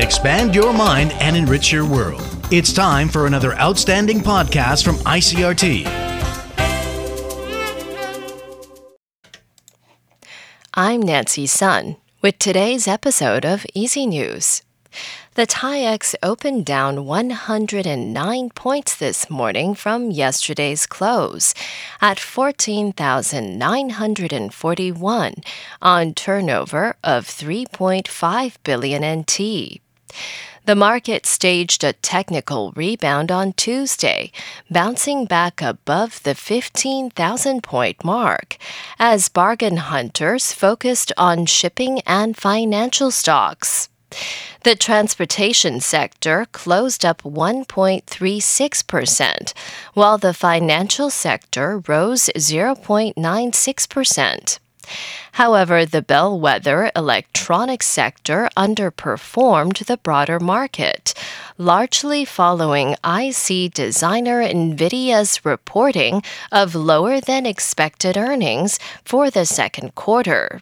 Expand your mind and enrich your world. It's time for another outstanding podcast from ICRT. I'm Nancy Sun with today's episode of EZ News. The TAIEX opened down 109 points this morning from yesterday's close at 14,941 on turnover of 3.5 billion NT. The market staged a technical rebound on Tuesday, bouncing back above the 15,000 point mark as bargain hunters focused on shipping and financial stocks. The transportation sector closed up 1.36%, while the financial sector rose 0.96%. However, the bellwether electronics sector underperformed the broader market, largely following IC designer Nvidia's reporting of lower than expected earnings for the second quarter.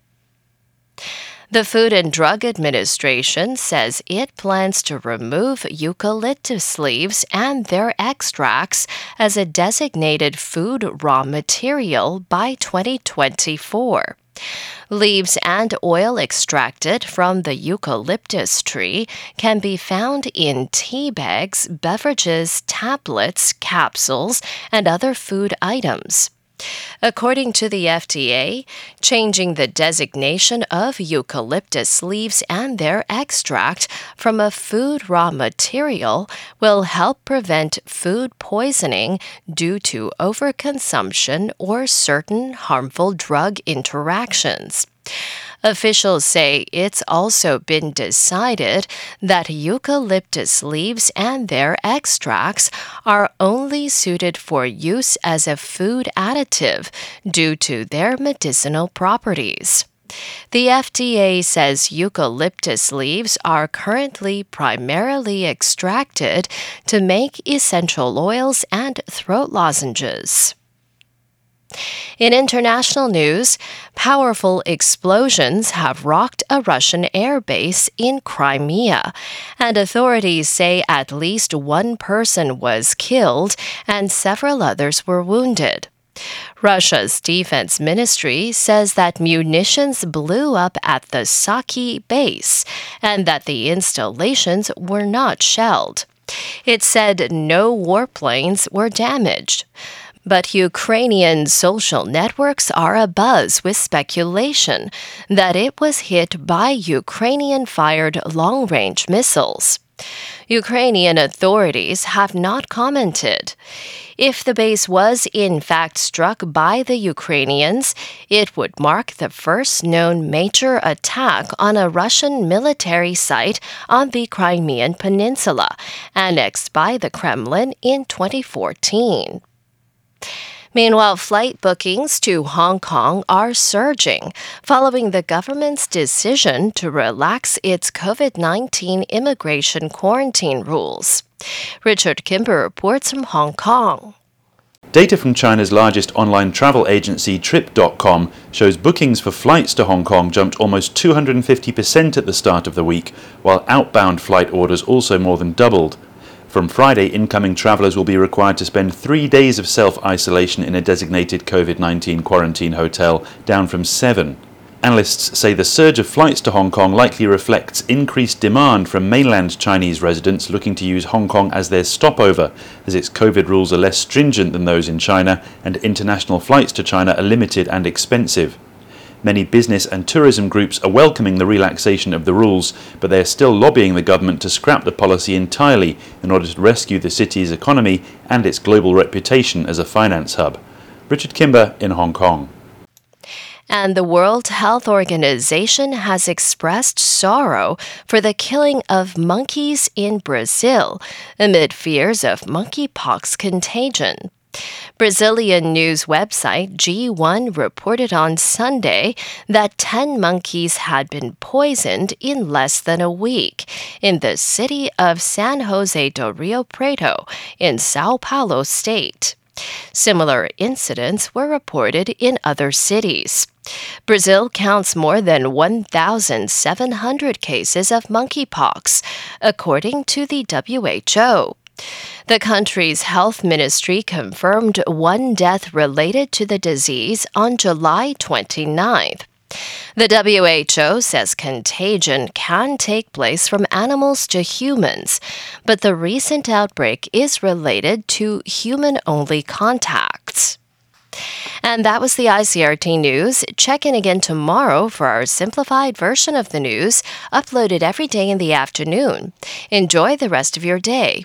The Food and Drug Administration says it plans to remove eucalyptus leaves and their extracts as a designated food raw material by 2024. Leaves and oil extracted from the eucalyptus tree can be found in tea bags, beverages, tablets, capsules, and other food items. According to the FDA, changing the designation of eucalyptus leaves and their extract from a food raw material will help prevent food poisoning due to overconsumption or certain harmful drug interactions. Officials say it's also been decided that eucalyptus leaves and their extracts are only suited for use as a food additive due to their medicinal properties. The FDA says eucalyptus leaves are currently primarily extracted to make essential oils and throat lozenges. In international news, powerful explosions have rocked a Russian airbase in Crimea, and authorities say at least one person was killed and several others were wounded. Russia's defense ministry says that munitions blew up at the Saki base and that the installations were not shelled. It said no warplanes were damaged. But Ukrainian social networks are abuzz with speculation that it was hit by Ukrainian fired long range missiles. Ukrainian authorities have not commented. If the base was in fact struck by the Ukrainians, it would mark the first known major attack on a Russian military site on the Crimean Peninsula, annexed by the Kremlin in 2014. Meanwhile, flight bookings to Hong Kong are surging following the government's decision to relax its COVID 19 immigration quarantine rules. Richard Kimber reports from Hong Kong. Data from China's largest online travel agency, Trip.com, shows bookings for flights to Hong Kong jumped almost 250% at the start of the week, while outbound flight orders also more than doubled. From Friday, incoming travellers will be required to spend three days of self isolation in a designated COVID 19 quarantine hotel, down from seven. Analysts say the surge of flights to Hong Kong likely reflects increased demand from mainland Chinese residents looking to use Hong Kong as their stopover, as its COVID rules are less stringent than those in China and international flights to China are limited and expensive. Many business and tourism groups are welcoming the relaxation of the rules, but they are still lobbying the government to scrap the policy entirely in order to rescue the city's economy and its global reputation as a finance hub. Richard Kimber in Hong Kong. And the World Health Organization has expressed sorrow for the killing of monkeys in Brazil amid fears of monkeypox contagion. Brazilian news website G1 reported on Sunday that 10 monkeys had been poisoned in less than a week in the city of San Jose do Rio Preto in Sao Paulo state. Similar incidents were reported in other cities. Brazil counts more than 1,700 cases of monkeypox, according to the WHO. The country's health ministry confirmed one death related to the disease on July 29th. The WHO says contagion can take place from animals to humans, but the recent outbreak is related to human only contacts. And that was the ICRT news. Check in again tomorrow for our simplified version of the news, uploaded every day in the afternoon. Enjoy the rest of your day.